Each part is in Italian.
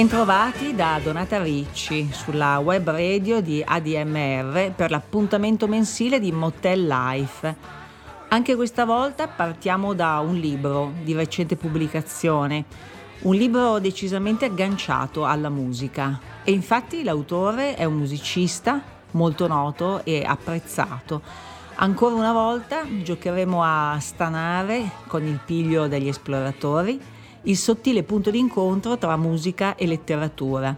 Bentrovati da Donata Ricci sulla web radio di ADMR per l'appuntamento mensile di Motel Life. Anche questa volta partiamo da un libro di recente pubblicazione, un libro decisamente agganciato alla musica e infatti l'autore è un musicista molto noto e apprezzato. Ancora una volta giocheremo a stanare con il piglio degli esploratori il sottile punto d'incontro tra musica e letteratura.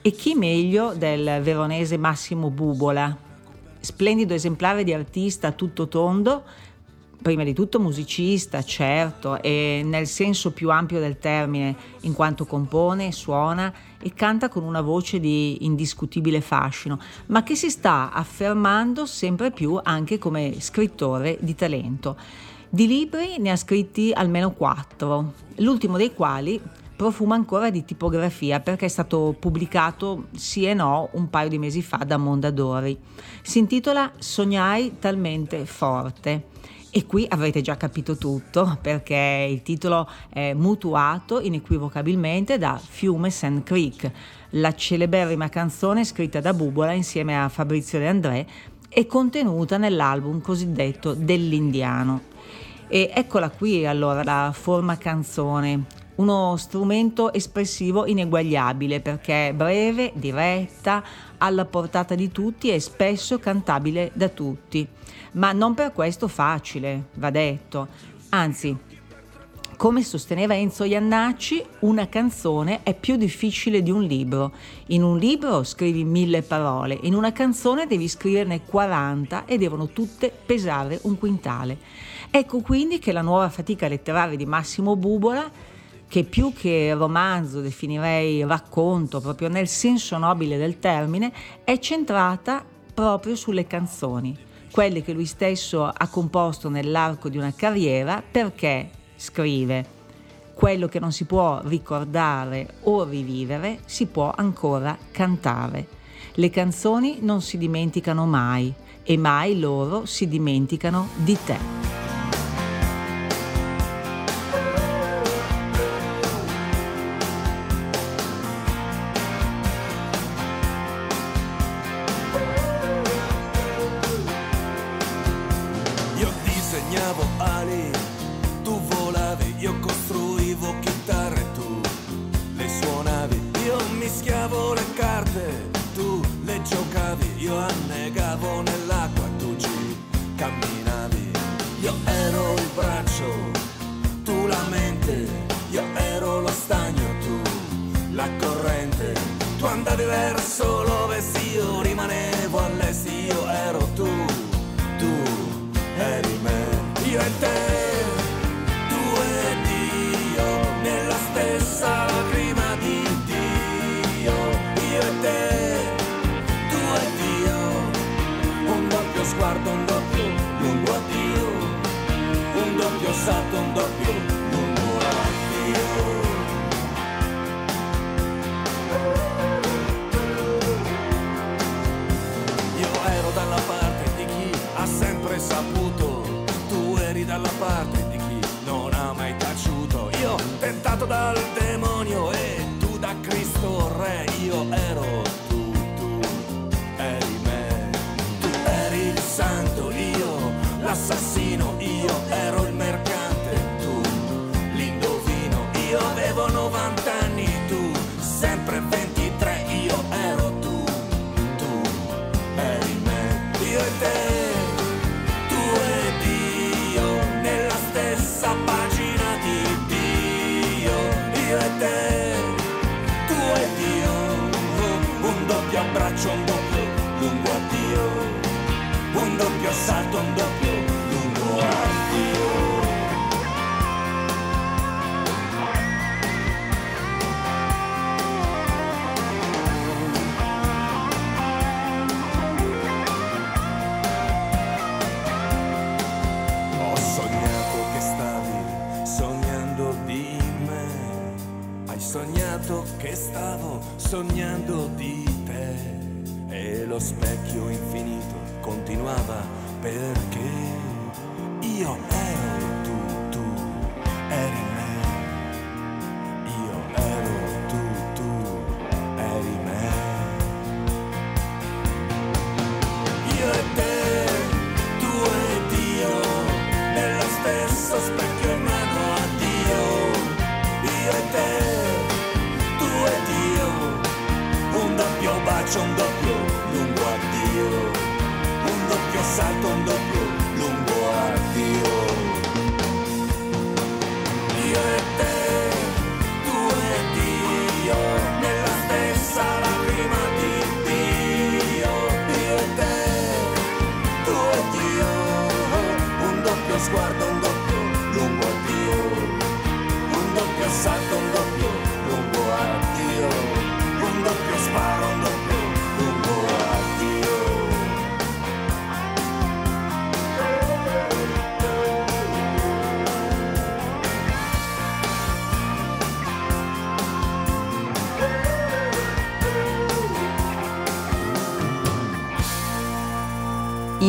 E chi meglio del veronese Massimo Bubola, splendido esemplare di artista tutto tondo, prima di tutto musicista, certo, e nel senso più ampio del termine, in quanto compone, suona e canta con una voce di indiscutibile fascino, ma che si sta affermando sempre più anche come scrittore di talento. Di libri ne ha scritti almeno quattro, l'ultimo dei quali profuma ancora di tipografia perché è stato pubblicato sì e no un paio di mesi fa da Mondadori. Si intitola Sognai talmente forte. E qui avrete già capito tutto perché il titolo è mutuato inequivocabilmente da Fiume Sand Creek, la celeberrima canzone scritta da Bubola insieme a Fabrizio De André e contenuta nell'album cosiddetto dell'Indiano. E eccola qui allora la forma canzone, uno strumento espressivo ineguagliabile perché è breve, diretta, alla portata di tutti e spesso cantabile da tutti. Ma non per questo facile, va detto. Anzi, come sosteneva Enzo Iannacci, una canzone è più difficile di un libro. In un libro scrivi mille parole, in una canzone devi scriverne 40 e devono tutte pesare un quintale. Ecco quindi che la nuova fatica letteraria di Massimo Bubola, che più che romanzo definirei racconto, proprio nel senso nobile del termine, è centrata proprio sulle canzoni, quelle che lui stesso ha composto nell'arco di una carriera perché scrive quello che non si può ricordare o rivivere si può ancora cantare. Le canzoni non si dimenticano mai e mai loro si dimenticano di te.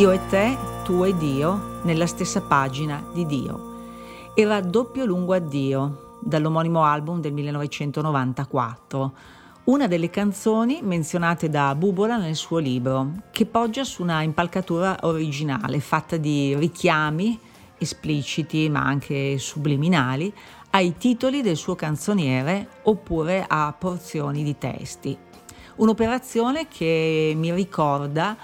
Io e te, tu e Dio, nella stessa pagina di Dio. Era doppio lungo addio, dall'omonimo album del 1994, una delle canzoni menzionate da Bubola nel suo libro, che poggia su una impalcatura originale fatta di richiami espliciti ma anche subliminali ai titoli del suo canzoniere oppure a porzioni di testi. Un'operazione che mi ricorda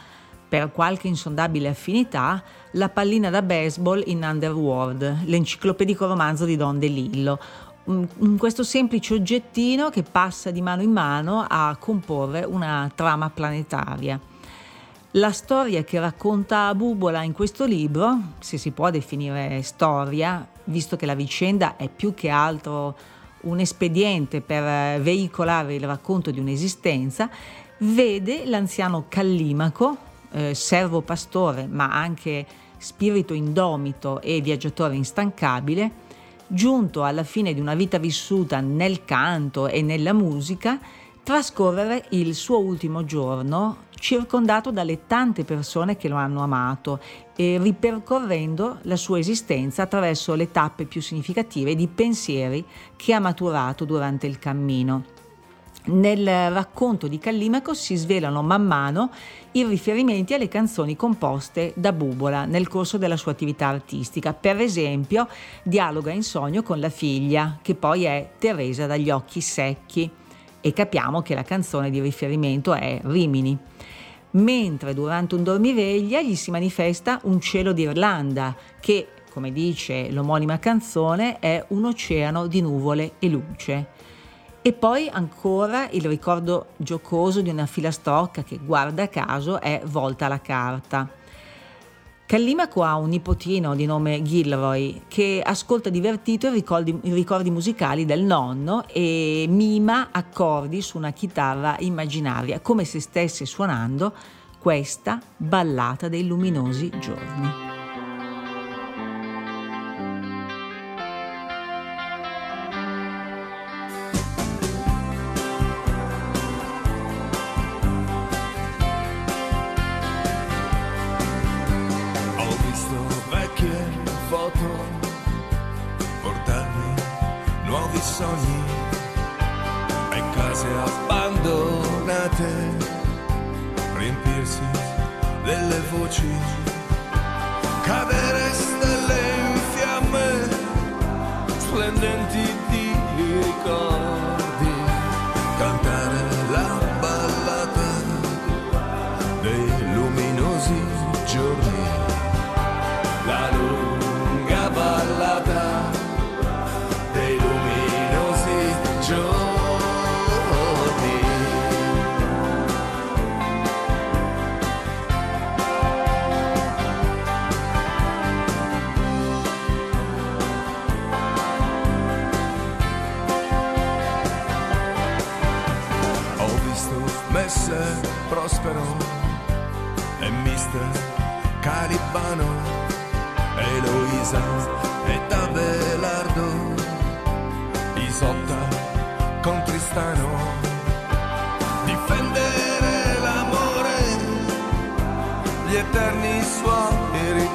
per qualche insondabile affinità, La pallina da baseball in Underworld, l'enciclopedico romanzo di Don DeLillo. Mm, mm, Questo semplice oggettino che passa di mano in mano a comporre una trama planetaria. La storia che racconta Bubola in questo libro, se si può definire storia, visto che la vicenda è più che altro un espediente per veicolare il racconto di un'esistenza, vede l'anziano Callimaco, eh, servo pastore, ma anche spirito indomito e viaggiatore instancabile, giunto alla fine di una vita vissuta nel canto e nella musica, trascorrere il suo ultimo giorno circondato dalle tante persone che lo hanno amato e ripercorrendo la sua esistenza attraverso le tappe più significative di pensieri che ha maturato durante il cammino. Nel racconto di Callimaco si svelano man mano i riferimenti alle canzoni composte da Bubola nel corso della sua attività artistica. Per esempio, dialoga in sogno con la figlia, che poi è Teresa dagli occhi secchi, e capiamo che la canzone di riferimento è Rimini. Mentre durante un dormiveglia gli si manifesta un cielo d'Irlanda, che, come dice l'omonima canzone, è un oceano di nuvole e luce. E poi ancora il ricordo giocoso di una filastrocca che guarda caso è volta alla carta. Callimaco ha un nipotino di nome Gilroy che ascolta divertito i ricordi, ricordi musicali del nonno e mima accordi su una chitarra immaginaria come se stesse suonando questa ballata dei luminosi giorni. Sogni e case abbandonate riempirsi delle voci cadere Pisa e da Isotta con Tristano. Difendere l'amore, gli eterni suoi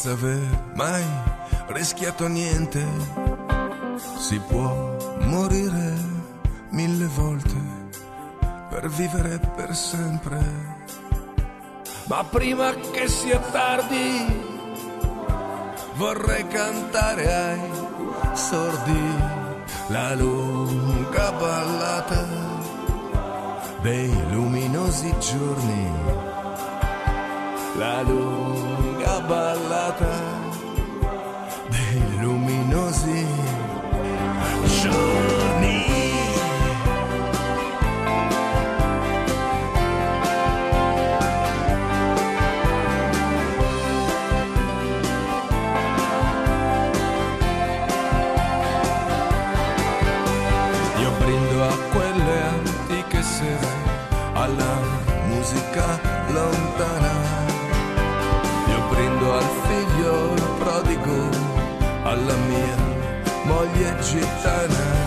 senza aver mai rischiato niente. Si può morire mille volte per vivere per sempre. Ma prima che sia tardi vorrei cantare ai sordi la lunga ballata dei luminosi giorni. La lunga balata soviet gitana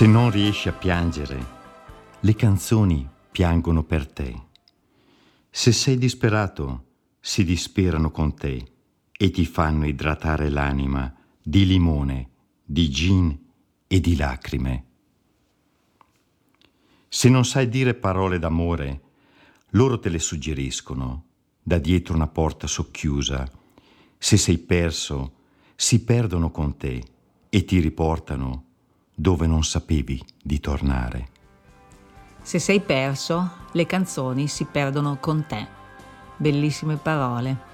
Se non riesci a piangere, le canzoni piangono per te. Se sei disperato, si disperano con te e ti fanno idratare l'anima di limone, di gin e di lacrime. Se non sai dire parole d'amore, loro te le suggeriscono da dietro una porta socchiusa. Se sei perso, si perdono con te e ti riportano a dove non sapevi di tornare. Se sei perso, le canzoni si perdono con te. Bellissime parole.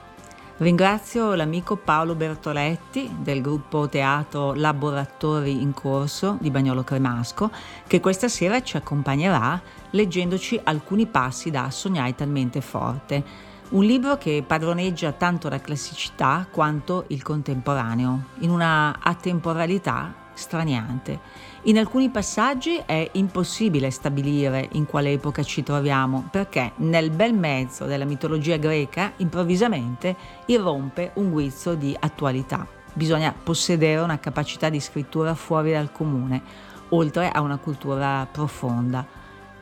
Ringrazio l'amico Paolo Bertoletti del gruppo Teatro Laboratori in Corso di Bagnolo Cremasco che questa sera ci accompagnerà leggendoci alcuni passi da Sognai talmente forte, un libro che padroneggia tanto la classicità quanto il contemporaneo, in una atemporalità straniante. In alcuni passaggi è impossibile stabilire in quale epoca ci troviamo, perché nel bel mezzo della mitologia greca improvvisamente irrompe un guizzo di attualità. Bisogna possedere una capacità di scrittura fuori dal comune, oltre a una cultura profonda.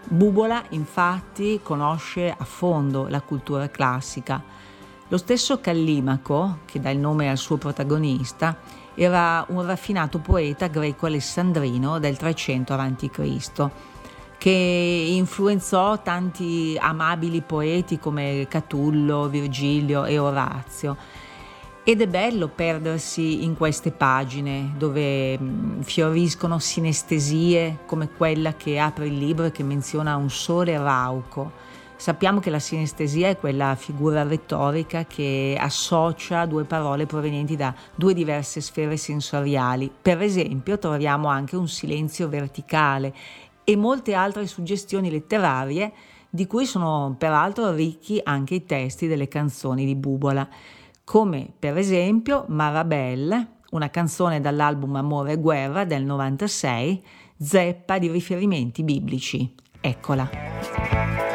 Bubola infatti conosce a fondo la cultura classica. Lo stesso Callimaco, che dà il nome al suo protagonista, era un raffinato poeta greco-alessandrino del 300 a.C., che influenzò tanti amabili poeti come Catullo, Virgilio e Orazio. Ed è bello perdersi in queste pagine dove mm, fioriscono sinestesie come quella che apre il libro e che menziona un sole rauco Sappiamo che la sinestesia è quella figura retorica che associa due parole provenienti da due diverse sfere sensoriali. Per esempio troviamo anche un silenzio verticale e molte altre suggestioni letterarie di cui sono peraltro ricchi anche i testi delle canzoni di Bubola, come per esempio Marabelle, una canzone dall'album Amore e Guerra del 96, zeppa di riferimenti biblici. Eccola.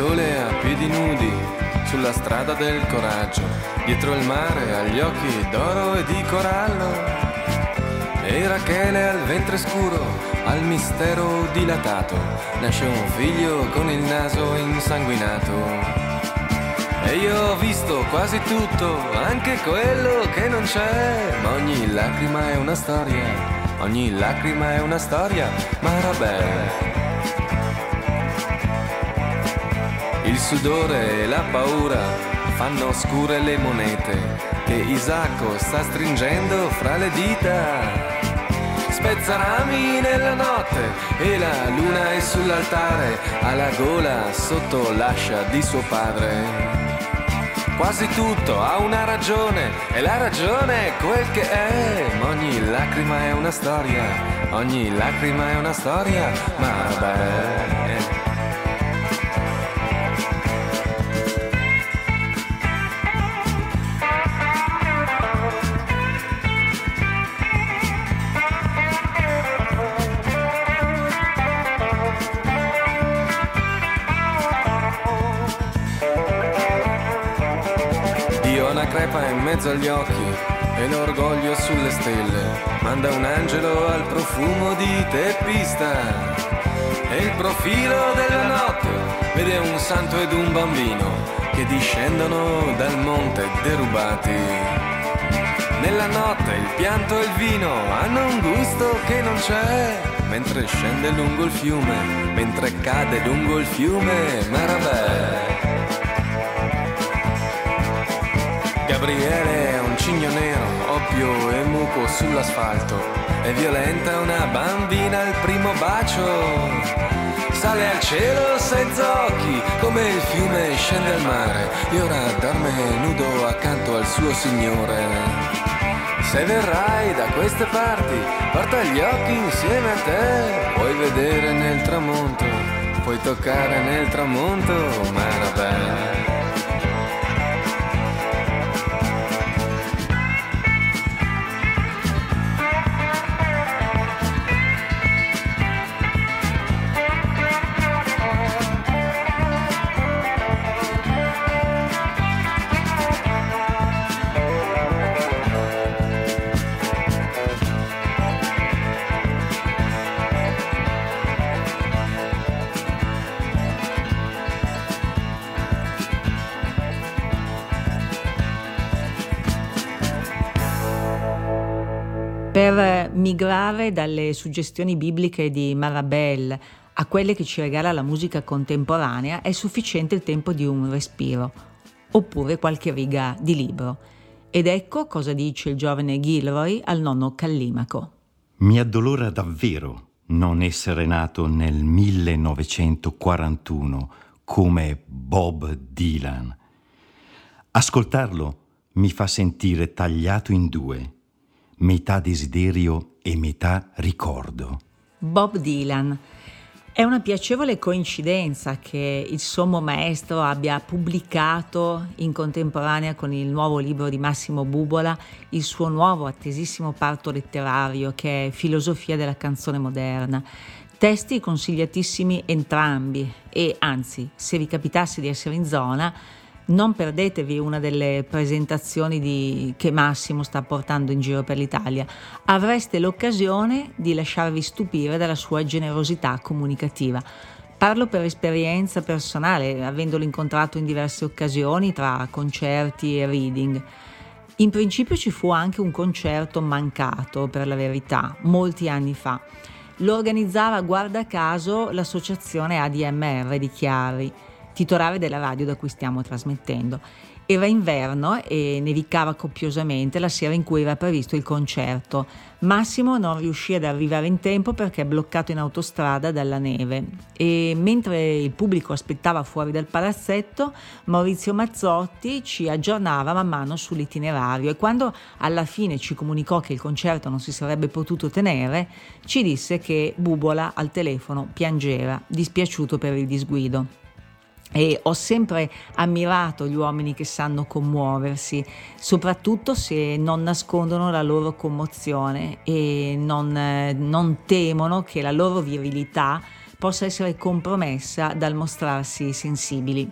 Sole a piedi nudi sulla strada del coraggio, dietro il mare agli occhi d'oro e di corallo. E Rachele al ventre scuro, al mistero dilatato, nasce un figlio con il naso insanguinato. E io ho visto quasi tutto, anche quello che non c'è, ma ogni lacrima è una storia, ogni lacrima è una storia, ma era bella. Il sudore e la paura fanno scure le monete che Isacco sta stringendo fra le dita. Spezza rami nella notte e la luna è sull'altare, alla gola sotto l'ascia di suo padre. Quasi tutto ha una ragione e la ragione è quel che è. Ma ogni lacrima è una storia, ogni lacrima è una storia, ma beh. Crepa in mezzo agli occhi e l'orgoglio sulle stelle. Manda un angelo al profumo di teppista. E il profilo della notte vede un santo ed un bambino che discendono dal monte derubati. Nella notte il pianto e il vino hanno un gusto che non c'è, mentre scende lungo il fiume, mentre cade lungo il fiume Marabè. Gabriele è un cigno nero, oppio e muco sull'asfalto. È violenta una bambina al primo bacio. Sale al cielo senza occhi, come il fiume scende al mare. E ora dorme nudo accanto al suo signore. Se verrai da queste parti, porta gli occhi insieme a te. Puoi vedere nel tramonto, puoi toccare nel tramonto, Marabè. Per migrare dalle suggestioni bibliche di Marabel a quelle che ci regala la musica contemporanea è sufficiente il tempo di un respiro, oppure qualche riga di libro. Ed ecco cosa dice il giovane Gilroy al nonno Callimaco. Mi addolora davvero non essere nato nel 1941 come Bob Dylan. Ascoltarlo mi fa sentire tagliato in due metà desiderio e metà ricordo. Bob Dylan. È una piacevole coincidenza che il sommo maestro abbia pubblicato in contemporanea con il nuovo libro di Massimo Bubola il suo nuovo attesissimo parto letterario che è Filosofia della canzone moderna. Testi consigliatissimi entrambi e anzi, se vi capitasse di essere in zona, non perdetevi una delle presentazioni di, che Massimo sta portando in giro per l'Italia. Avreste l'occasione di lasciarvi stupire dalla sua generosità comunicativa. Parlo per esperienza personale, avendolo incontrato in diverse occasioni tra concerti e reading. In principio ci fu anche un concerto mancato, per la verità, molti anni fa. Lo organizzava, guarda caso, l'associazione ADMR di Chiari titolare della radio da cui stiamo trasmettendo. Era inverno e nevicava copiosamente la sera in cui era previsto il concerto. Massimo non riuscì ad arrivare in tempo perché è bloccato in autostrada dalla neve e mentre il pubblico aspettava fuori dal palazzetto, Maurizio Mazzotti ci aggiornava man mano sull'itinerario e quando alla fine ci comunicò che il concerto non si sarebbe potuto tenere, ci disse che Bubola al telefono piangeva, dispiaciuto per il disguido. E ho sempre ammirato gli uomini che sanno commuoversi, soprattutto se non nascondono la loro commozione e non, non temono che la loro virilità possa essere compromessa dal mostrarsi sensibili.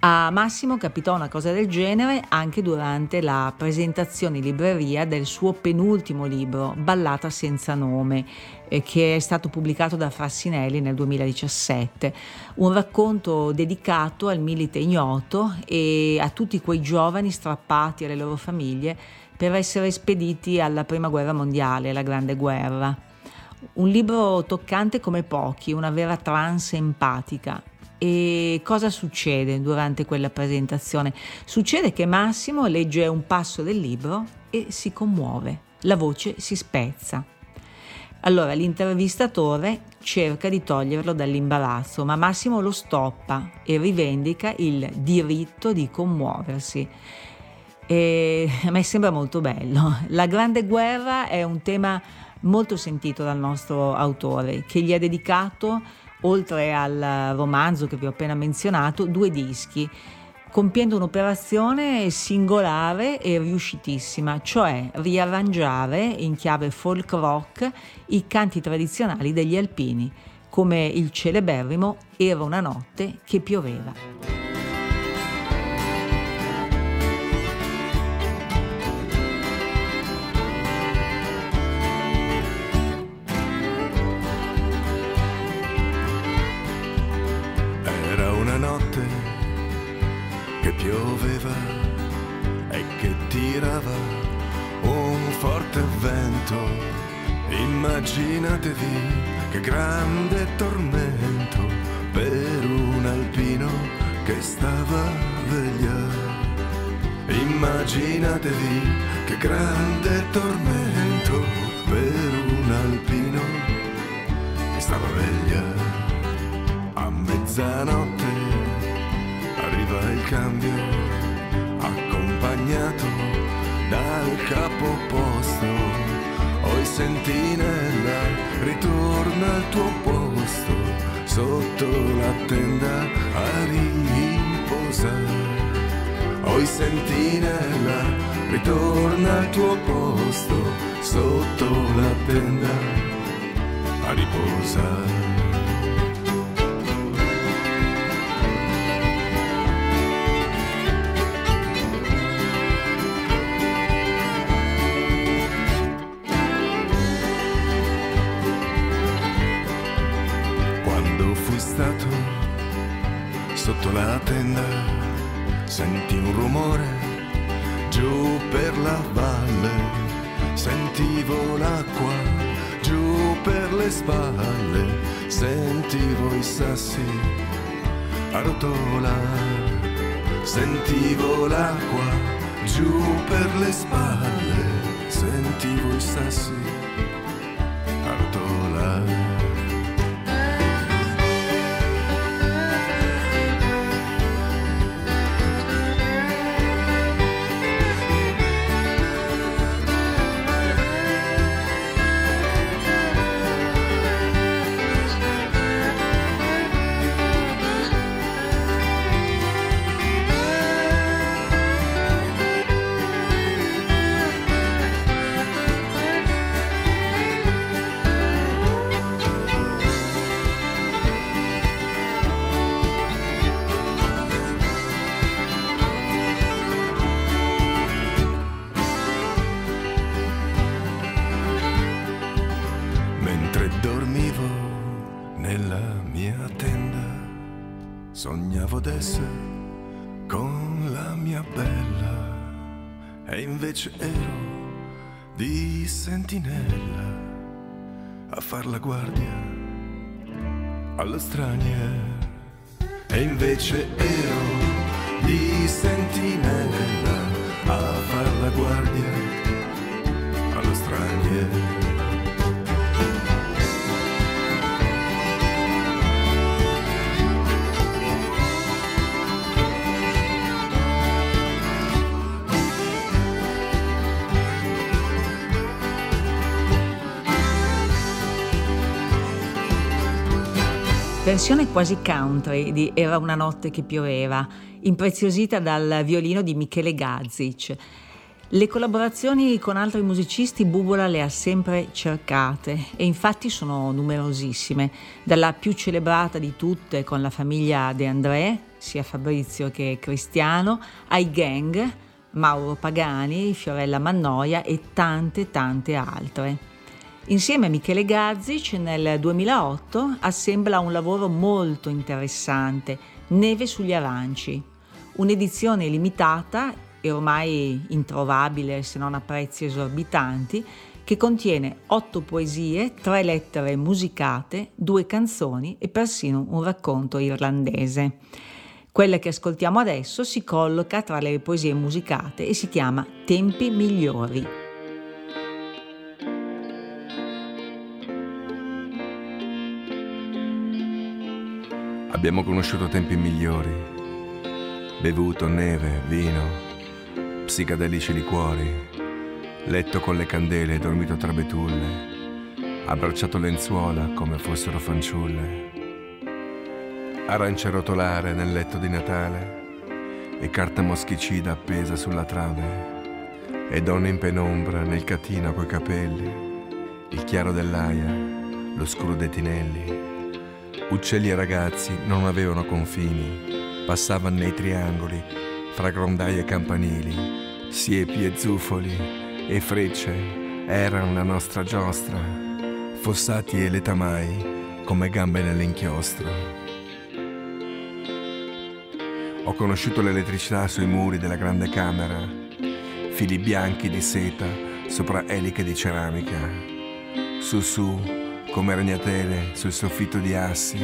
A Massimo capitò una cosa del genere anche durante la presentazione in libreria del suo penultimo libro, Ballata senza nome, eh, che è stato pubblicato da Frassinelli nel 2017. Un racconto dedicato al milite ignoto e a tutti quei giovani strappati alle loro famiglie per essere spediti alla Prima Guerra Mondiale, la Grande Guerra. Un libro toccante come pochi, una vera trance empatica e cosa succede durante quella presentazione? Succede che Massimo legge un passo del libro e si commuove, la voce si spezza. Allora l'intervistatore cerca di toglierlo dall'imbarazzo, ma Massimo lo stoppa e rivendica il diritto di commuoversi. E a me sembra molto bello. La Grande Guerra è un tema molto sentito dal nostro autore, che gli ha dedicato oltre al romanzo che vi ho appena menzionato, due dischi, compiendo un'operazione singolare e riuscitissima, cioè riarrangiare in chiave folk rock i canti tradizionali degli alpini, come il celeberrimo Era una notte che pioveva. Pioveva e che tirava un forte vento. Immaginatevi che grande tormento per un alpino che stava veglia. Immaginatevi che grande tormento per un alpino che stava veglia a mezzanotte arriva il cambio, accompagnato dal capo posto. Oi sentinella, ritorna al tuo posto, sotto la tenda a riposare. Oi sentinella, ritorna al tuo posto, sotto la tenda a riposare. Spalle, sentivo i sassi a sentivo l'acqua giù per le spalle, sentivo i sassi Versione quasi country di Era una notte che pioveva, impreziosita dal violino di Michele Gazzic. Le collaborazioni con altri musicisti Bubola le ha sempre cercate e infatti sono numerosissime, dalla più celebrata di tutte con la famiglia De André, sia Fabrizio che Cristiano, ai gang, Mauro Pagani, Fiorella Mannoia e tante tante altre. Insieme a Michele Gazzic nel 2008 assembla un lavoro molto interessante, Neve sugli aranci, un'edizione limitata e ormai introvabile se non a prezzi esorbitanti, che contiene otto poesie, tre lettere musicate, due canzoni e persino un racconto irlandese. Quella che ascoltiamo adesso si colloca tra le poesie musicate e si chiama Tempi migliori. Abbiamo conosciuto tempi migliori, bevuto neve, vino, psicadelici liquori, letto con le candele dormito tra betulle, abbracciato lenzuola come fossero fanciulle, arance rotolare nel letto di Natale e carta moschicida appesa sulla trave e donne in penombra nel catino coi capelli, il chiaro dell'aia, lo scuro dei tinelli. Uccelli e ragazzi non avevano confini, passavano nei triangoli, fra grondaie e campanili, siepi e zufoli e frecce erano la nostra giostra, fossati e letamai come gambe nell'inchiostro. Ho conosciuto l'elettricità sui muri della grande camera, fili bianchi di seta sopra eliche di ceramica, su su come ragnatele sul soffitto di assi,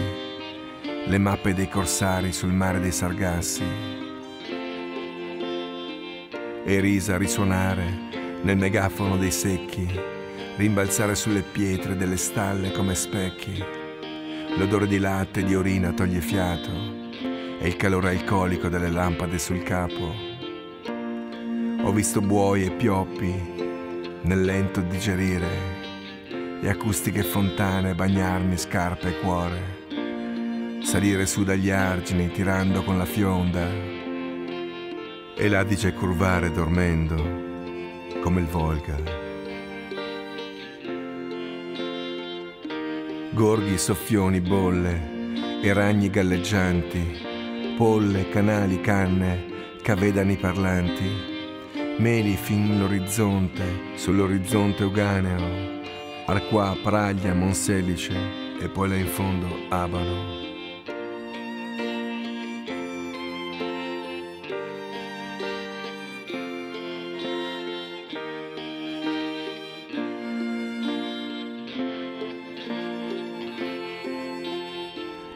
le mappe dei corsari sul mare dei sargassi, e risa risuonare nel megafono dei secchi, rimbalzare sulle pietre delle stalle come specchi, l'odore di latte e di orina toglie fiato, e il calore alcolico delle lampade sul capo. Ho visto buoi e pioppi nel lento digerire e acustiche fontane bagnarmi scarpe e cuore, salire su dagli argini tirando con la fionda. E l'Adige curvare dormendo come il Volga. Gorghi, soffioni, bolle e ragni galleggianti, polle, canali, canne, cavedani parlanti, meli fin l'orizzonte, sull'orizzonte uganeo, Arquà, Praglia, Monselice e poi là in fondo Abano.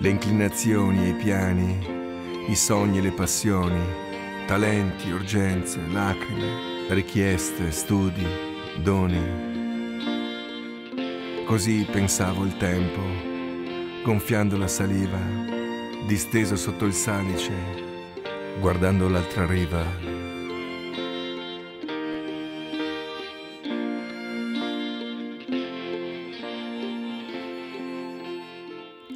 le inclinazioni e i piani, i sogni e le passioni, talenti, urgenze, lacrime, richieste, studi, doni. Così pensavo il tempo, gonfiando la saliva, disteso sotto il salice, guardando l'altra riva.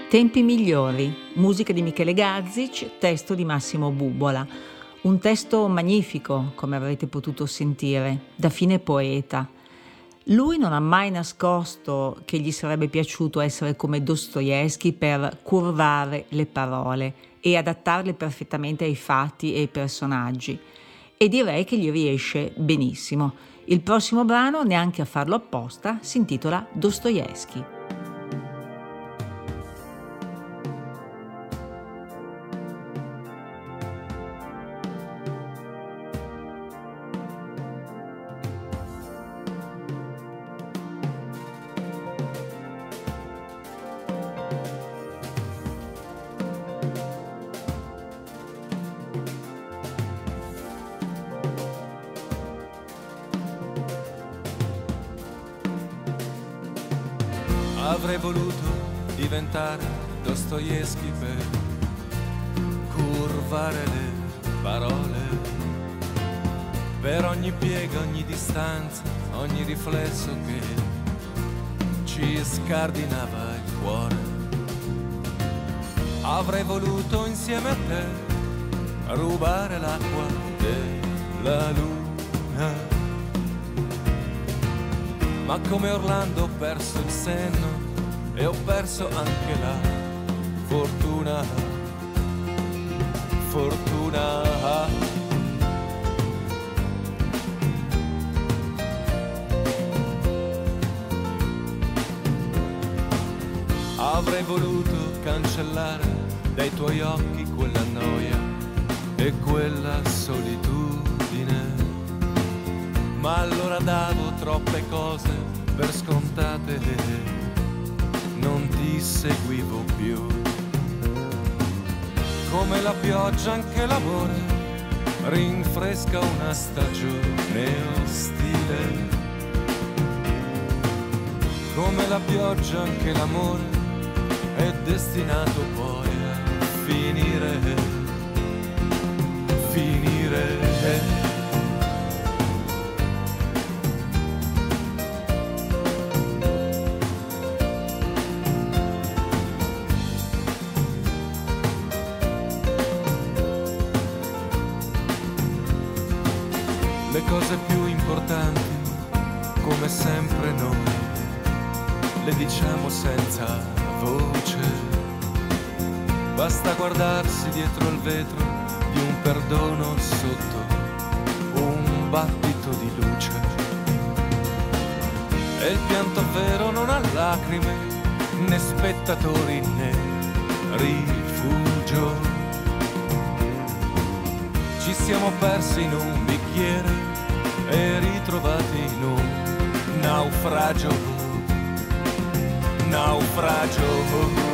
Tempi migliori, musica di Michele Gazzic, testo di Massimo Bubola. Un testo magnifico, come avrete potuto sentire, da fine poeta. Lui non ha mai nascosto che gli sarebbe piaciuto essere come Dostoevsky per curvare le parole e adattarle perfettamente ai fatti e ai personaggi. E direi che gli riesce benissimo. Il prossimo brano, neanche a farlo apposta, si intitola Dostoevsky. Curvare le parole, per ogni piega, ogni distanza, ogni riflesso che ci scardinava il cuore. Avrei voluto insieme a te rubare l'acqua della luna. Ma come Orlando ho perso il senno e ho perso anche la fortuna, fortuna. Avrei voluto cancellare dai tuoi occhi quella noia e quella solitudine ma allora davo troppe cose per scontate non ti seguivo più. Come la pioggia anche l'amore rinfresca una stagione ostile. Come la pioggia anche l'amore è destinato poi a finire, finire. Vetro di un perdono sotto un battito di luce. E il pianto vero non ha lacrime, né spettatori né rifugio. Ci siamo persi in un bicchiere e ritrovati in un naufragio, naufragio.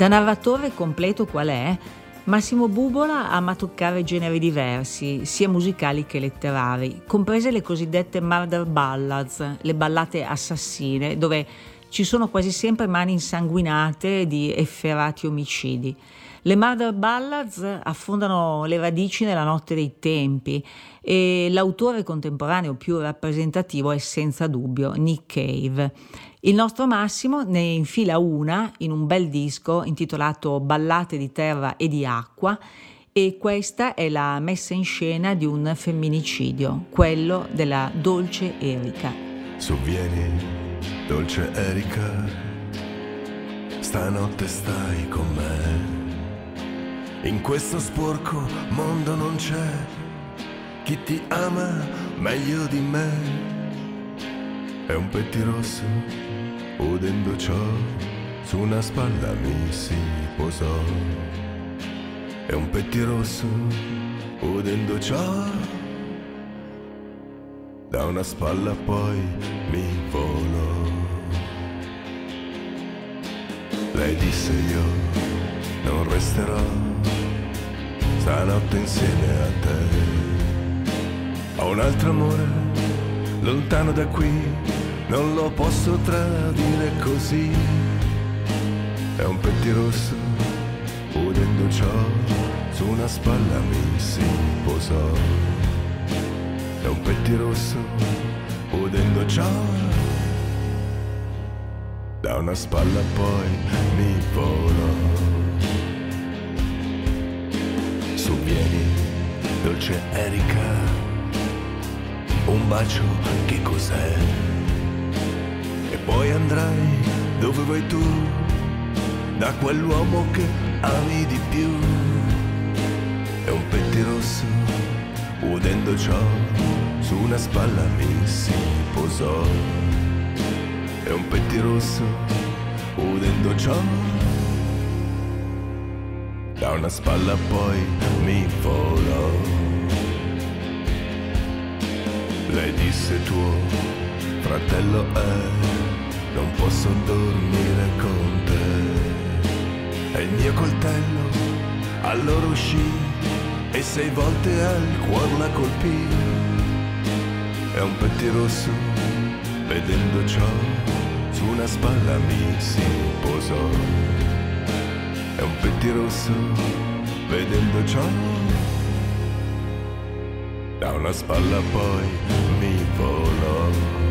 Da narratore completo qual è, Massimo Bubola ama toccare generi diversi, sia musicali che letterari, comprese le cosiddette murder ballads, le ballate assassine, dove ci sono quasi sempre mani insanguinate di efferati omicidi. Le Murder Ballads affondano le radici nella notte dei tempi e l'autore contemporaneo più rappresentativo è senza dubbio Nick Cave. Il nostro Massimo ne infila una in un bel disco intitolato Ballate di terra e di acqua e questa è la messa in scena di un femminicidio, quello della dolce Erika. Sovvieni, dolce Erika, stanotte stai con me. In questo sporco mondo non c'è chi ti ama meglio di me. È un pettirosso, udendo ciò, su una spalla mi si posò. È un pettirosso, udendo ciò, da una spalla poi mi volò. Lei disse io non resterò stanotte insieme a te. Ho un altro amore lontano da qui, non lo posso tradire così. È un pettirosso, udendo ciò, su una spalla mi si posò. È un pettirosso, udendo ciò, da una spalla poi mi volò. Su vieni, dolce Erika, un bacio che cos'è? E poi andrai dove vuoi tu, da quell'uomo che ami di più. È un pettirosso, udendo ciò, su una spalla mi si posò. È un pettirosso, udendo ciò, da una spalla poi mi volò. Lei disse tuo fratello è, posso dormire con te. E il mio coltello allora uscì e sei volte al cuor la colpì. È un pettirosso, vedendo ciò, su una spalla mi si posò. È un pettirosso, vedendo ciò, da una spalla poi mi volò.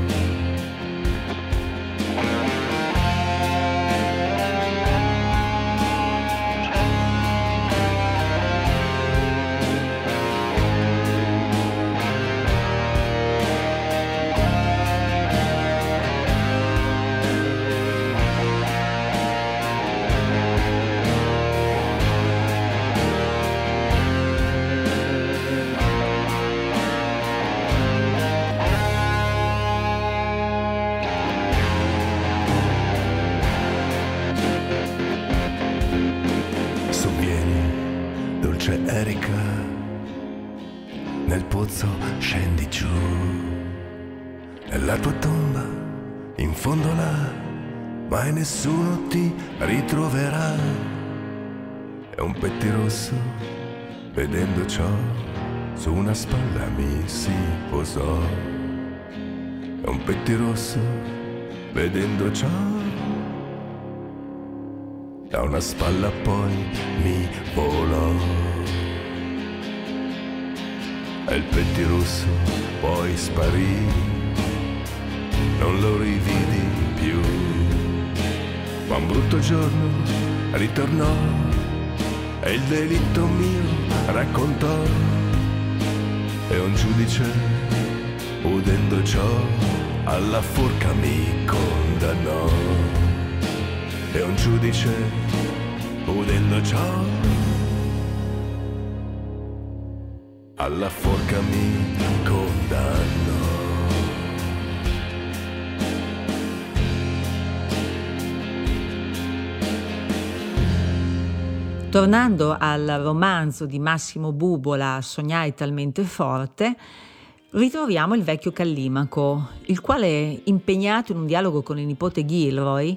Nessuno ti ritroverà. È un pettirosso, vedendo ciò, su una spalla mi si posò. È un pettirosso, vedendo ciò, da una spalla poi mi volò. E il pettirosso poi sparì, non lo rividi più. Un brutto giorno ritornò e il delitto mio raccontò. E un giudice, udendo ciò, alla forca mi condannò e un giudice, udendo ciò, alla forca mi condannò. Tornando al romanzo di Massimo Bubola Sognai talmente forte, ritroviamo il vecchio Callimaco, il quale, impegnato in un dialogo con il nipote Gilroy,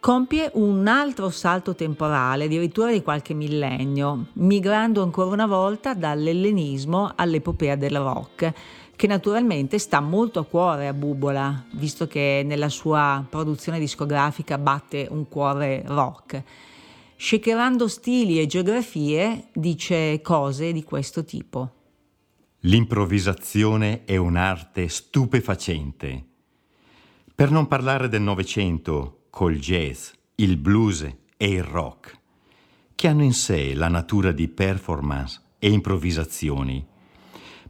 compie un altro salto temporale, addirittura di qualche millennio, migrando ancora una volta dall'ellenismo all'epopea del rock, che naturalmente sta molto a cuore a Bubola, visto che nella sua produzione discografica batte un cuore rock. Shakerando stili e geografie dice cose di questo tipo. L'improvvisazione è un'arte stupefacente. Per non parlare del Novecento, col jazz, il blues e il rock, che hanno in sé la natura di performance e improvvisazioni.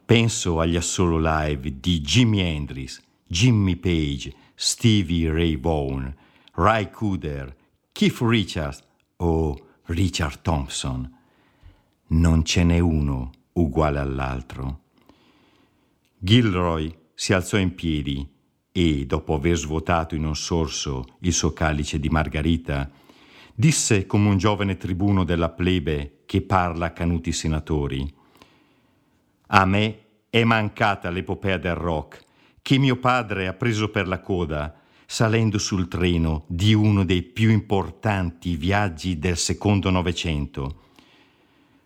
Penso agli assolo live di Jimi Hendrix, Jimmy Page, Stevie Ray Vaughan, Ray Cooder, Keith Richards o Richard Thompson. Non ce n'è uno uguale all'altro. Gilroy si alzò in piedi e, dopo aver svuotato in un sorso il suo calice di margarita, disse come un giovane tribuno della plebe che parla a canuti senatori. A me è mancata l'epopea del rock che mio padre ha preso per la coda salendo sul treno di uno dei più importanti viaggi del secondo Novecento.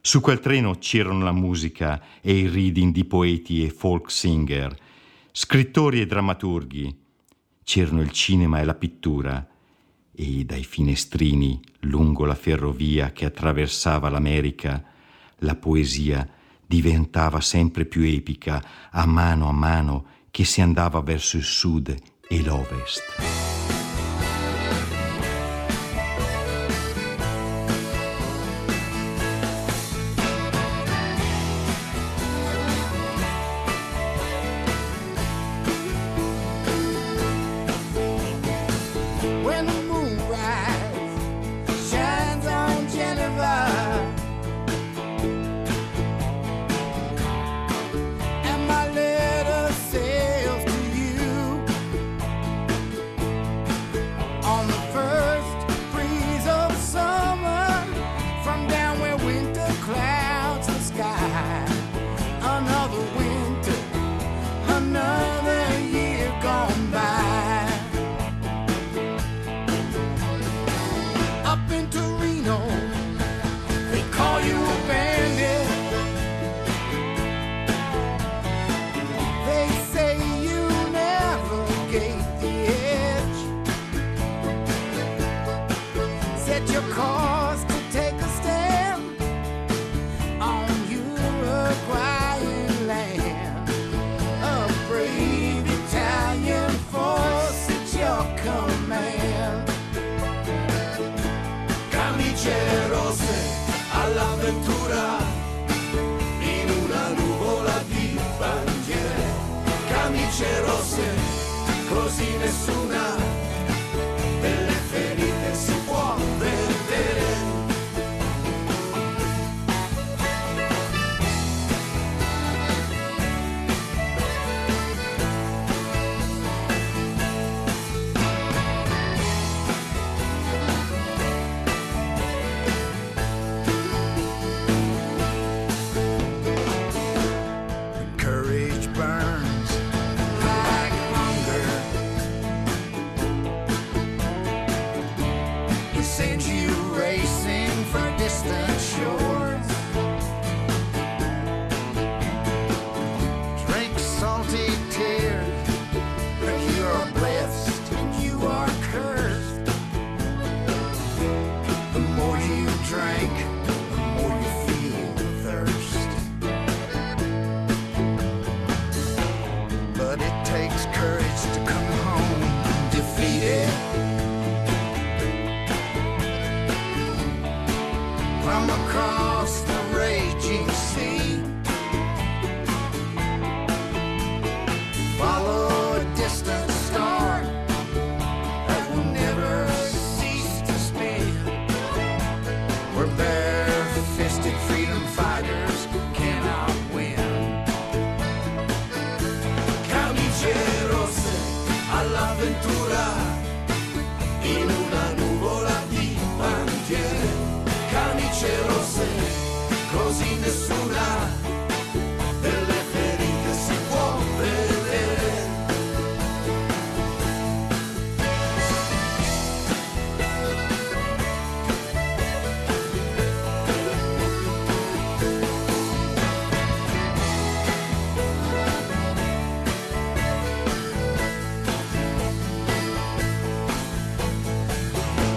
Su quel treno c'erano la musica e il reading di poeti e folk singer, scrittori e drammaturghi. C'erano il cinema e la pittura e dai finestrini lungo la ferrovia che attraversava l'America la poesia diventava sempre più epica a mano a mano che si andava verso il sud e l'ovest. così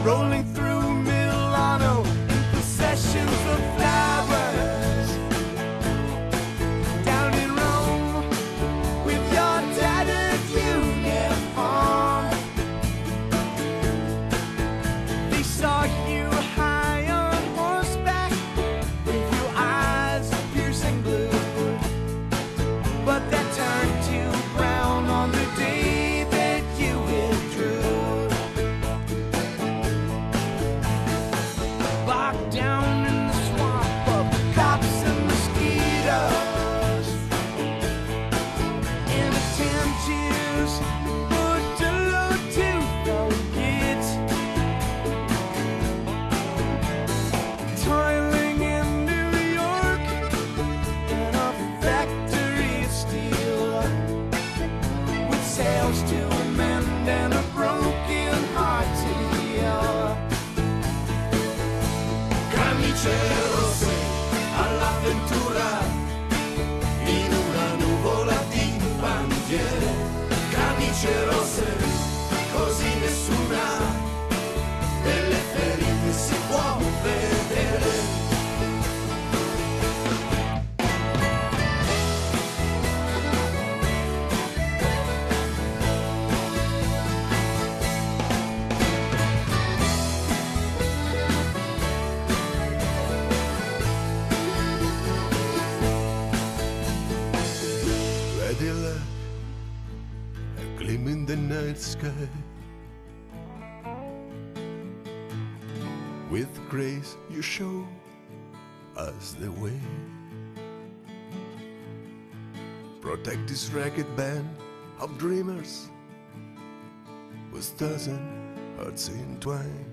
rolling through. The way. Protect this ragged band of dreamers with dozen hearts entwined.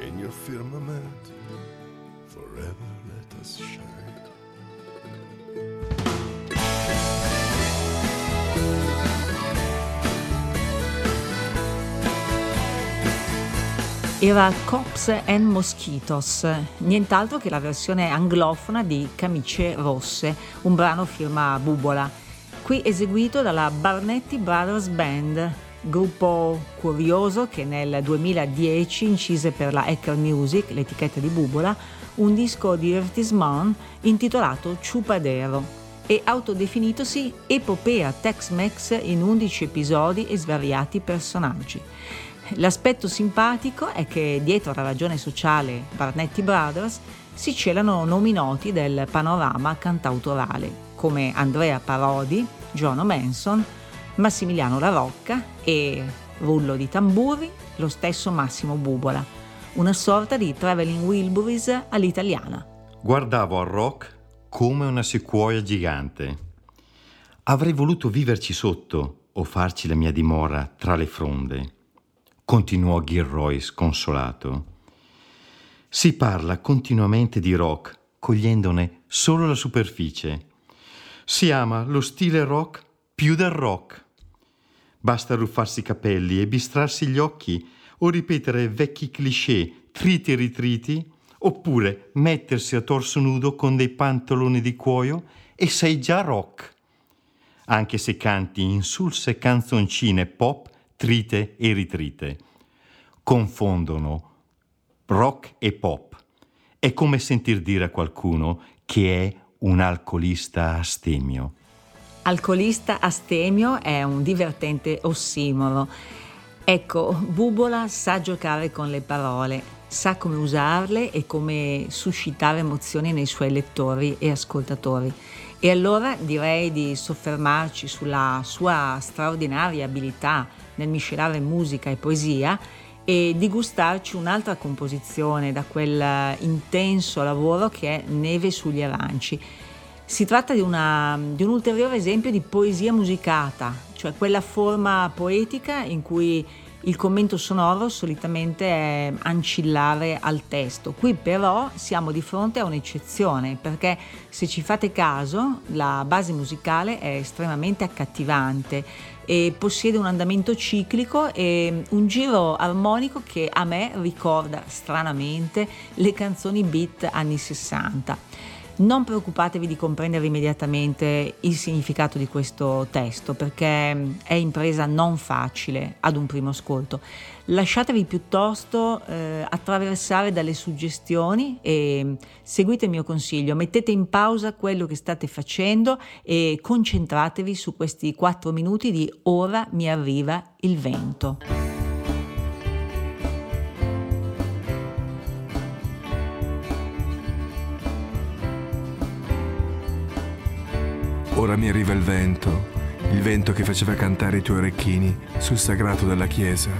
In your firmament, forever let us shine. Era Cops and Mosquitos, nient'altro che la versione anglofona di Camicie Rosse, un brano firma Bubola, qui eseguito dalla Barnetti Brothers Band, gruppo curioso che nel 2010 incise per la Hacker Music, l'etichetta di Bubola, un disco di divertissement intitolato Chupadero e autodefinitosi epopea Tex-Mex in 11 episodi e svariati personaggi. L'aspetto simpatico è che dietro la ragione sociale Barnetti Brothers si celano nomi noti del panorama cantautorale, come Andrea Parodi, Giorno Manson, Massimiliano La Rocca e, rullo di tamburi, lo stesso Massimo Bubola, una sorta di Traveling Wilburys all'italiana. Guardavo al rock come una sequoia gigante. Avrei voluto viverci sotto o farci la mia dimora tra le fronde, continuò Gilroy sconsolato. Si parla continuamente di rock, cogliendone solo la superficie. Si ama lo stile rock più del rock. Basta ruffarsi i capelli e bistrarsi gli occhi o ripetere vecchi cliché triti e ritriti, oppure mettersi a torso nudo con dei pantaloni di cuoio e sei già rock. Anche se canti insulse canzoncine pop trite e ritrite. Confondono rock e pop. È come sentir dire a qualcuno che è un alcolista astemio. Alcolista astemio è un divertente ossimoro. Ecco, Bubola sa giocare con le parole, sa come usarle e come suscitare emozioni nei suoi lettori e ascoltatori. E allora direi di soffermarci sulla sua straordinaria abilità nel miscelare musica e poesia e di gustarci un'altra composizione da quel intenso lavoro che è Neve sugli aranci. Si tratta di, una, di un ulteriore esempio di poesia musicata, cioè quella forma poetica in cui il commento sonoro solitamente è ancillare al testo. Qui però siamo di fronte a un'eccezione perché se ci fate caso la base musicale è estremamente accattivante e possiede un andamento ciclico e un giro armonico che a me ricorda stranamente le canzoni beat anni 60. Non preoccupatevi di comprendere immediatamente il significato di questo testo perché è impresa non facile ad un primo ascolto. Lasciatevi piuttosto eh, attraversare dalle suggestioni e seguite il mio consiglio, mettete in pausa quello che state facendo e concentratevi su questi quattro minuti di ora mi arriva il vento. Ora mi arriva il vento, il vento che faceva cantare i tuoi orecchini sul sagrato della chiesa.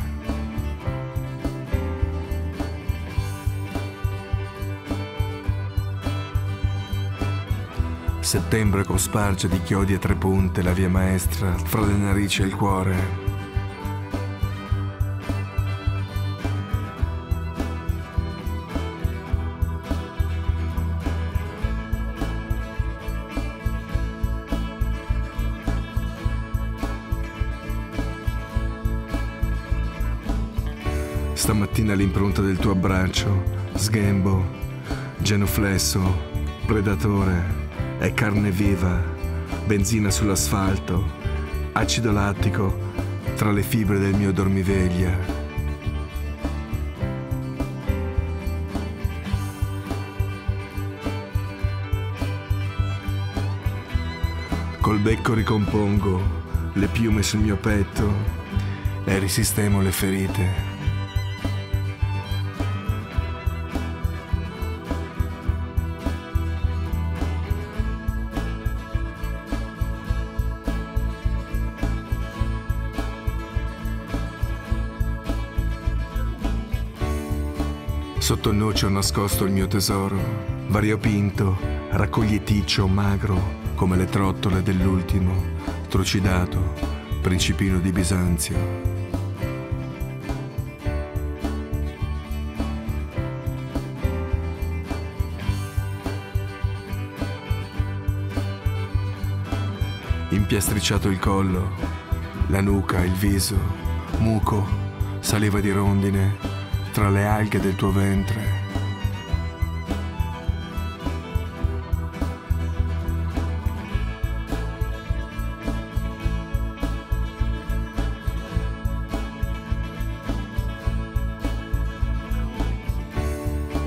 Settembre cosparge di chiodi a tre punte la via maestra fra le narici e il cuore. Stamattina l'impronta del tuo abbraccio, sghembo, genuflesso, predatore, è carne viva, benzina sull'asfalto, acido lattico tra le fibre del mio dormiveglia. Col becco ricompongo le piume sul mio petto e risistemo le ferite. Sotto il noce ho nascosto il mio tesoro, variopinto, raccoglieticcio, magro, come le trottole dell'ultimo, trucidato, principino di Bisanzio. Impiastricciato il collo, la nuca, il viso, muco, saliva di rondine tra le alghe del tuo ventre.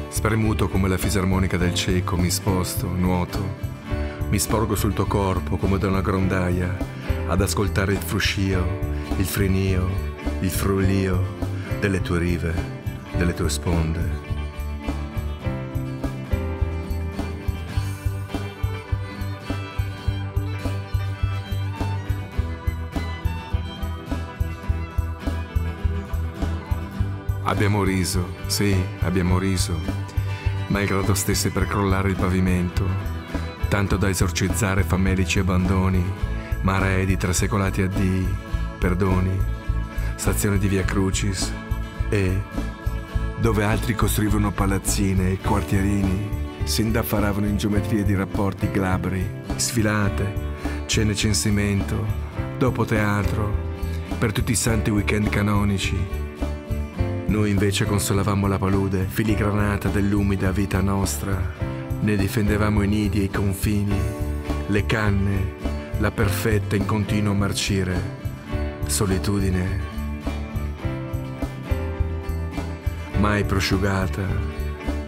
Spremuto come la fisarmonica del cieco, mi sposto, nuoto. Mi sporgo sul tuo corpo come da una grondaia, ad ascoltare il fruscio, il frenio, il frullio delle tue rive, delle tue sponde. Abbiamo riso, sì, abbiamo riso, malgrado stesse per crollare il pavimento, tanto da esorcizzare famelici abbandoni, maree di trasecolati addii, perdoni, stazione di via Crucis e dove altri costruivano palazzine e quartierini, si indaffaravano in geometrie di rapporti glabri, sfilate, cene censimento, dopo teatro, per tutti i santi weekend canonici, noi invece consolavamo la palude, filigranata dell'umida vita nostra. Ne difendevamo i nidi e i confini, le canne, la perfetta in continuo marcire. Solitudine. Mai prosciugata,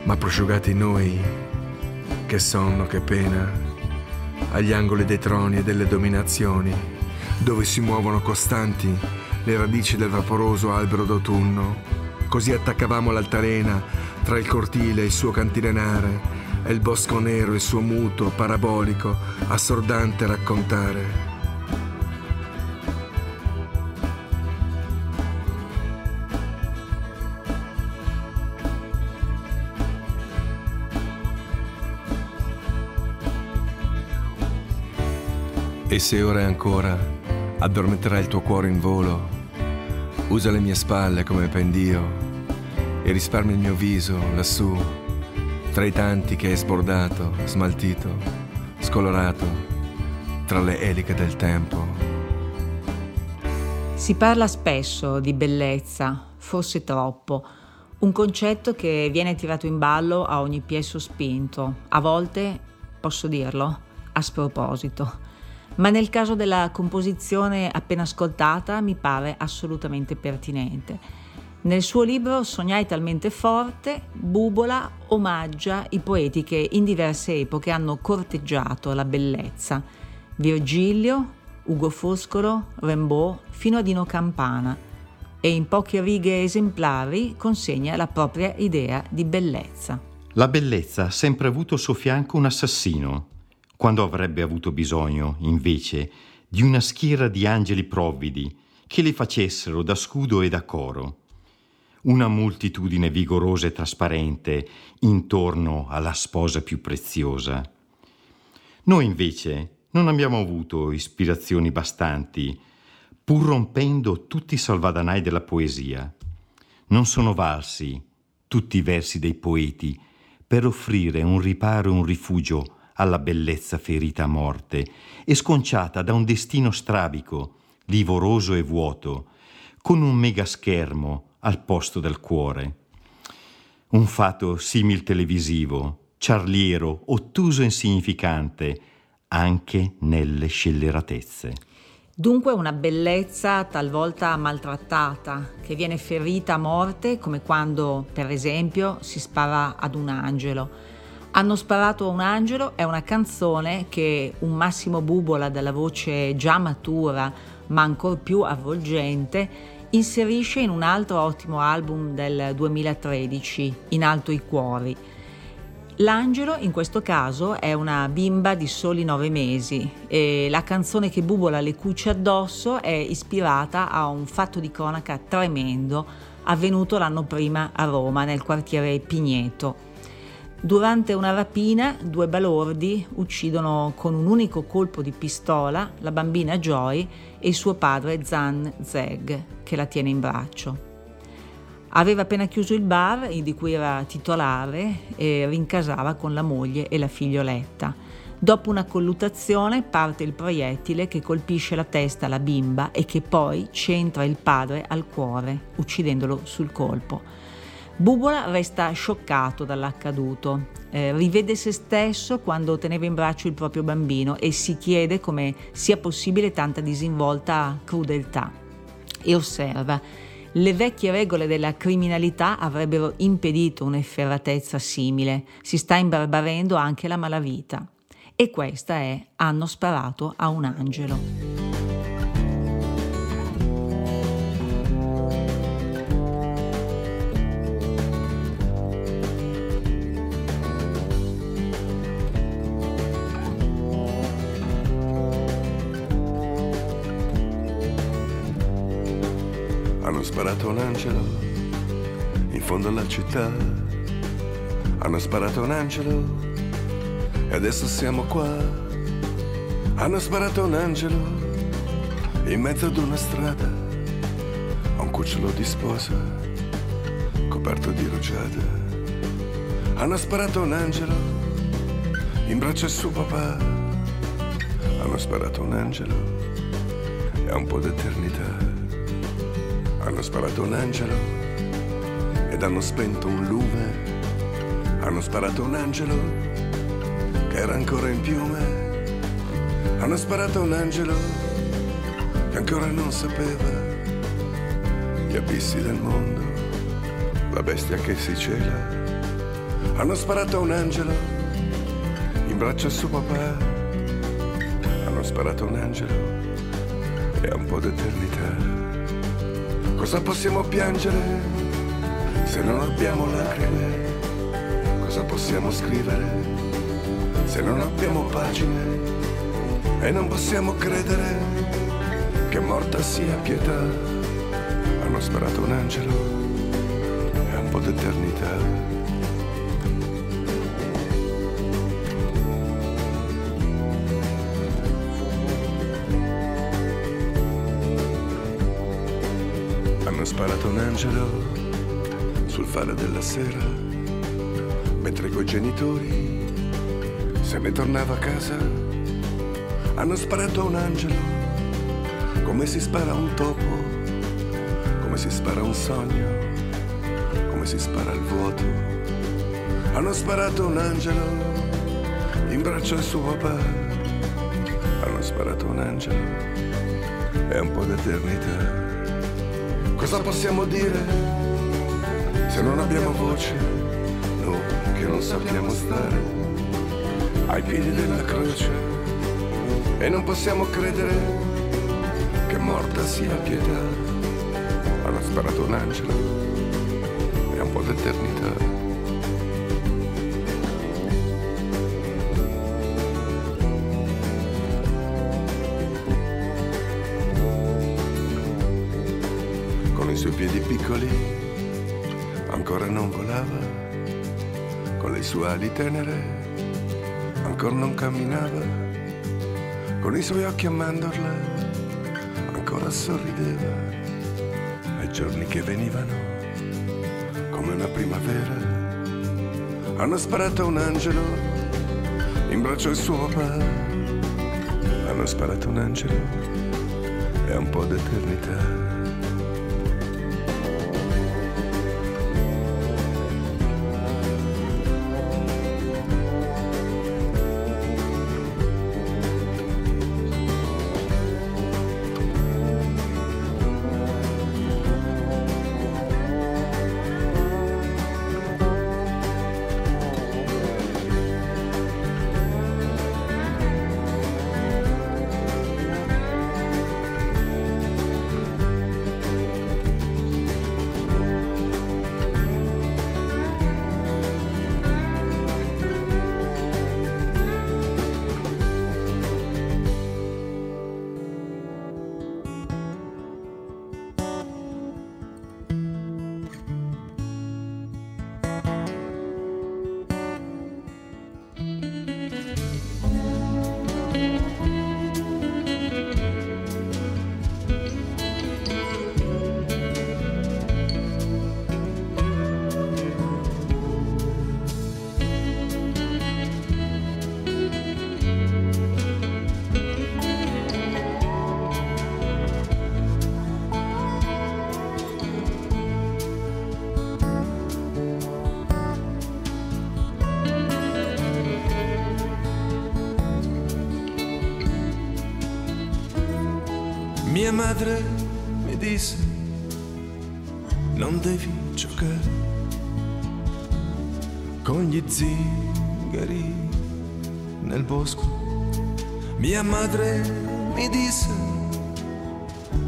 ma prosciugati noi. Che sonno, che pena. Agli angoli dei troni e delle dominazioni, dove si muovono costanti le radici del vaporoso albero d'autunno Così attaccavamo l'altalena tra il cortile e il suo cantilenare e il bosco nero e il suo muto, parabolico, assordante raccontare. E se ora ancora addormenterà il tuo cuore in volo, Usa le mie spalle come pendio e risparmia il mio viso lassù, tra i tanti che è sbordato, smaltito, scolorato, tra le eliche del tempo. Si parla spesso di bellezza, forse troppo, un concetto che viene tirato in ballo a ogni piè sospinto, a volte, posso dirlo, a sproposito ma nel caso della composizione appena ascoltata mi pare assolutamente pertinente. Nel suo libro Sognai talmente forte, Bubola omaggia i poeti che in diverse epoche hanno corteggiato la bellezza. Virgilio, Ugo Foscolo, Rimbaud, fino a Dino Campana e in poche righe esemplari consegna la propria idea di bellezza. La bellezza ha sempre avuto al suo fianco un assassino, quando avrebbe avuto bisogno, invece, di una schiera di angeli provvidi che le facessero da scudo e da coro. Una moltitudine vigorosa e trasparente intorno alla sposa più preziosa. Noi invece non abbiamo avuto ispirazioni bastanti, pur rompendo tutti i salvadanai della poesia. Non sono valsi tutti i versi dei poeti per offrire un riparo e un rifugio alla bellezza ferita a morte e sconciata da un destino strabico, livoroso e vuoto, con un megaschermo al posto del cuore. Un fatto simil televisivo, ciarliero, ottuso e insignificante, anche nelle scelleratezze. Dunque una bellezza talvolta maltrattata, che viene ferita a morte come quando, per esempio, si spara ad un angelo. Hanno sparato a un angelo è una canzone che un Massimo Bubola dalla voce già matura ma ancor più avvolgente inserisce in un altro ottimo album del 2013, In alto i cuori. L'angelo in questo caso è una bimba di soli nove mesi e la canzone che bubola le cucce addosso è ispirata a un fatto di cronaca tremendo avvenuto l'anno prima a Roma nel quartiere Pigneto. Durante una rapina, due balordi uccidono con un unico colpo di pistola la bambina Joy e il suo padre Zan Zeg, che la tiene in braccio. Aveva appena chiuso il bar di cui era titolare e rincasava con la moglie e la figlioletta. Dopo una colluttazione parte il proiettile che colpisce la testa alla bimba e che poi centra il padre al cuore, uccidendolo sul colpo. Bubola resta scioccato dall'accaduto, eh, rivede se stesso quando teneva in braccio il proprio bambino e si chiede come sia possibile tanta disinvolta crudeltà. E osserva le vecchie regole della criminalità avrebbero impedito un'efferatezza simile, si sta imbarbarendo anche la malavita. E questa è Hanno sparato a un angelo. Un angelo in fondo alla città. Hanno sparato un angelo e adesso siamo qua. Hanno sparato un angelo in mezzo ad una strada. A un cucciolo di sposa coperto di rugiada. Hanno sparato un angelo in braccio a suo papà. Hanno sparato un angelo e ha un po' d'eternità. Hanno sparato un angelo ed hanno spento un lume. Hanno sparato un angelo che era ancora in piume. Hanno sparato un angelo che ancora non sapeva gli abissi del mondo, la bestia che si cela. Hanno sparato un angelo in braccio a suo papà. Hanno sparato un angelo e ha un po' d'eternità. Cosa possiamo piangere se non abbiamo lacrime? Cosa possiamo scrivere se non abbiamo pagine? E non possiamo credere che morta sia pietà. Hanno sparato un angelo e un po' d'eternità. Un angelo sul fare della sera, mentre coi genitori se ne tornava a casa. Hanno sparato un angelo, come si spara un topo, come si spara un sogno, come si spara il vuoto. Hanno sparato un angelo in braccio al suo papà. Hanno sparato un angelo e un po' d'eternità. Cosa possiamo dire se non abbiamo voce? Noi che non sappiamo stare ai piedi della croce e non possiamo credere che morta sia pietà. Hanno sparato un angelo e un po' d'eternità. Piccoli ancora non volava, con le sue ali tenere ancora non camminava, con i suoi occhi a mandorla ancora sorrideva ai giorni che venivano come una primavera. Hanno sparato un angelo in braccio al suo papà, hanno sparato un angelo e un po' d'eternità. Mia madre mi disse, non devi giocare con gli zingari nel bosco. Mia madre mi disse,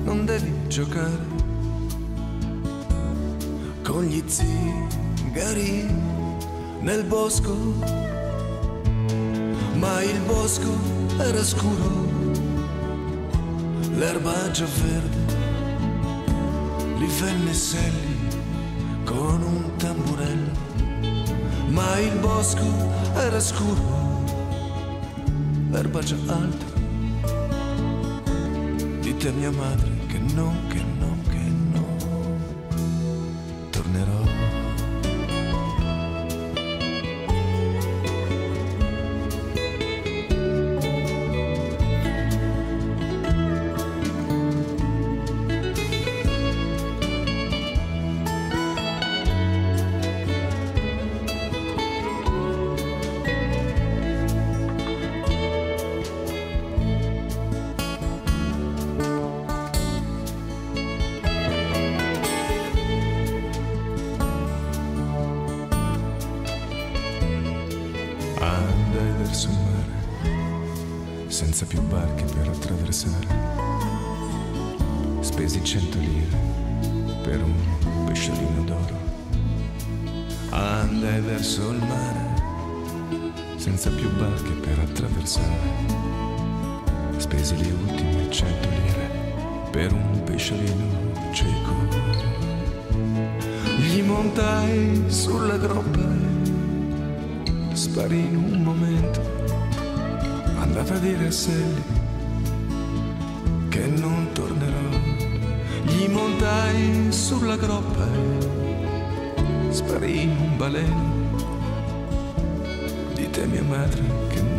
non devi giocare con gli zingari nel bosco. Ma il bosco era scuro, l'erba già verde, li venne selli con un tamburello. Ma il bosco era scuro, l'erba già alta. Dite a mia madre che non, Andai verso il mare, senza più barche per attraversare. Spesi cento lire per un pesciolino d'oro. Andai verso il mare, senza più barche per attraversare. Spesi le ultime cento lire per un pesciolino cieco. Gli montai sulla groppa sparì in un momento. Andata a dire a Sally che non tornerò. Gli montai sulla groppa e sparì in un baleno. Dite a mia madre che non,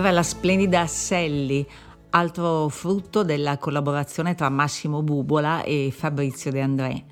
Era la splendida Sally, altro frutto della collaborazione tra Massimo Bubola e Fabrizio De André.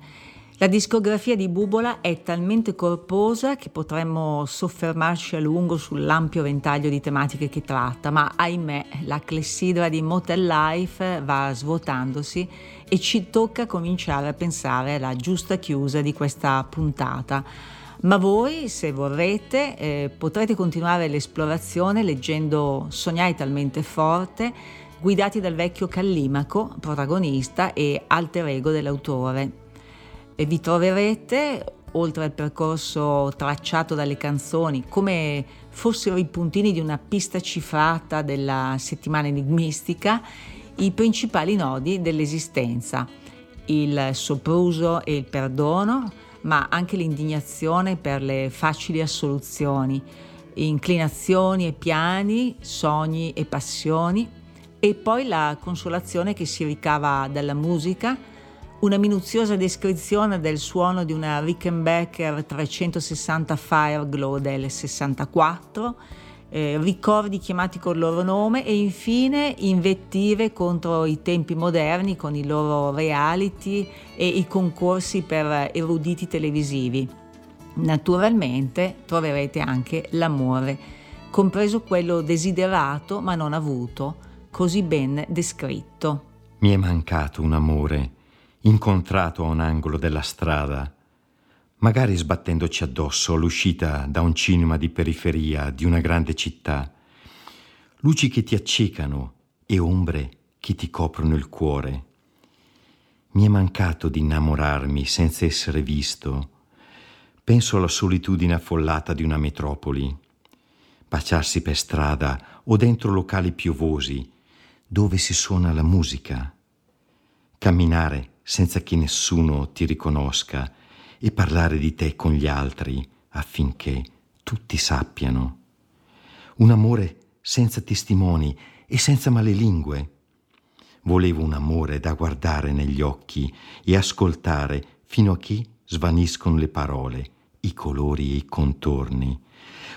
La discografia di Bubola è talmente corposa che potremmo soffermarci a lungo sull'ampio ventaglio di tematiche che tratta, ma ahimè la clessidra di Motel Life va svuotandosi e ci tocca cominciare a pensare alla giusta chiusa di questa puntata. Ma voi, se vorrete, eh, potrete continuare l'esplorazione leggendo Sognai talmente forte, guidati dal vecchio Callimaco, protagonista e alter ego dell'autore. E vi troverete, oltre al percorso tracciato dalle canzoni, come fossero i puntini di una pista cifrata della settimana enigmistica, i principali nodi dell'esistenza, il sopruso e il perdono, ma anche l'indignazione per le facili assoluzioni, inclinazioni e piani, sogni e passioni, e poi la consolazione che si ricava dalla musica, una minuziosa descrizione del suono di una Rickenbacker 360 Fireglow del 64, eh, ricordi chiamati col loro nome e infine invettive contro i tempi moderni con i loro reality e i concorsi per eruditi televisivi. Naturalmente troverete anche l'amore, compreso quello desiderato ma non avuto, così ben descritto. Mi è mancato un amore, incontrato a un angolo della strada, magari sbattendoci addosso all'uscita da un cinema di periferia di una grande città. Luci che ti accecano e ombre che ti coprono il cuore. Mi è mancato di innamorarmi senza essere visto. Penso alla solitudine affollata di una metropoli. Baciarsi per strada o dentro locali piovosi dove si suona la musica. Camminare senza che nessuno ti riconosca e parlare di te con gli altri affinché tutti sappiano. Un amore senza testimoni e senza male lingue. Volevo un amore da guardare negli occhi e ascoltare fino a che svaniscono le parole, i colori e i contorni.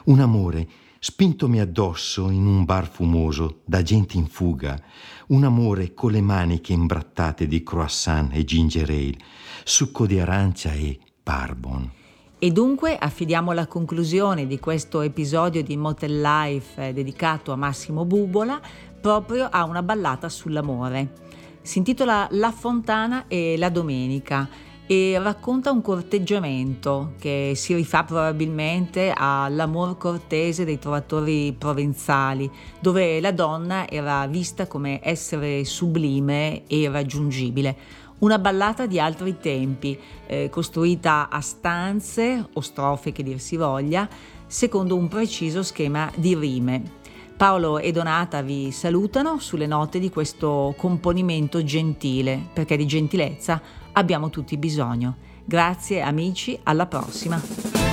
Un amore spintomi addosso in un bar fumoso da gente in fuga, un amore con le maniche imbrattate di croissant e ginger ale, succo di arancia e barbon. E dunque affidiamo la conclusione di questo episodio di Motel Life eh, dedicato a Massimo Bubola proprio a una ballata sull'amore. Si intitola La Fontana e la Domenica e racconta un corteggiamento che si rifà probabilmente all'amor cortese dei trovatori provenzali, dove la donna era vista come essere sublime e raggiungibile una ballata di altri tempi, eh, costruita a stanze o strofe che dir si voglia, secondo un preciso schema di rime. Paolo e Donata vi salutano sulle note di questo componimento gentile, perché di gentilezza abbiamo tutti bisogno. Grazie amici, alla prossima.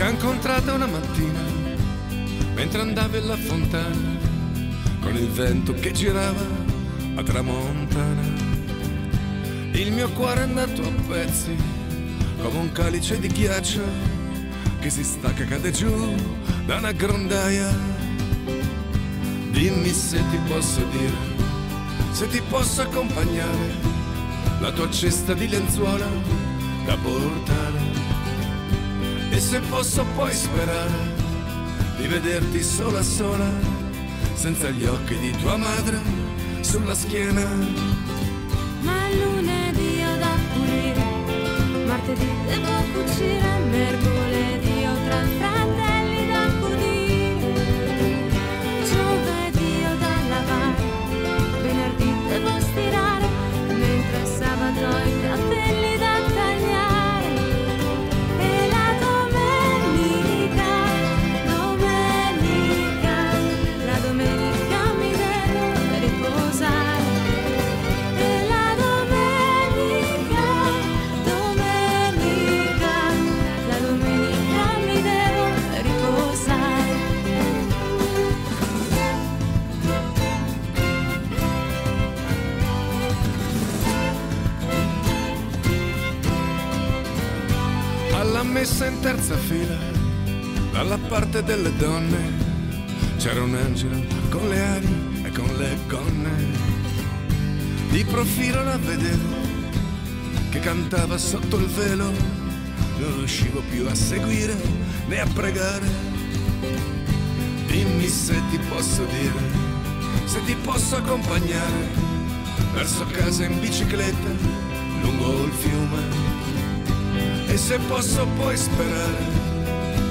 Ti incontrata una mattina mentre andavi alla fontana con il vento che girava a tramontana. Il mio cuore è andato a pezzi come un calice di ghiaccio che si stacca e cade giù da una grondaia. Dimmi se ti posso dire, se ti posso accompagnare la tua cesta di lenzuola da portare. E se posso poi sperare di vederti sola sola, senza gli occhi di tua madre sulla schiena. Ma lunedì ho da pulire, martedì devo cucire, mercoledì ho tre messa in terza fila, dalla parte delle donne, c'era un angelo con le ali e con le gonne. Di profilo la vedevo, che cantava sotto il velo, non riuscivo più a seguire né a pregare. Dimmi se ti posso dire, se ti posso accompagnare verso casa in bicicletta lungo il fiume. E se posso poi sperare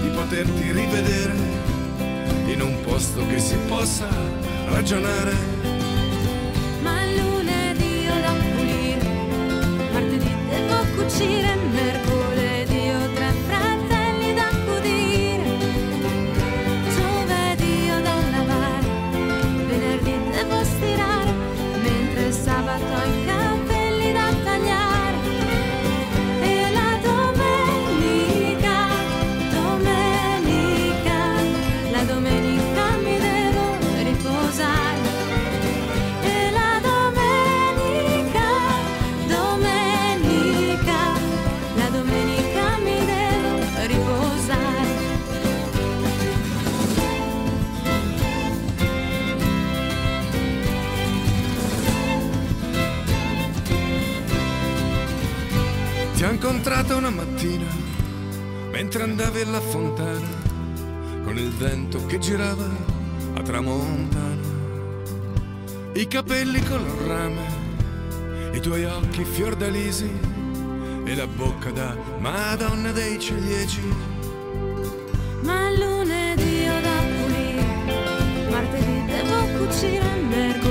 di poterti rivedere in un posto che si possa ragionare. Ma lunedì ho da pulire, martedì devo cucire, mercoledì una mattina mentre andavi alla fontana con il vento che girava a tramontana. I capelli color rame, i tuoi occhi fiordalisi e la bocca da Madonna dei ciliegi. Ma lunedì ho da pulire, martedì devo cucire, mercoledì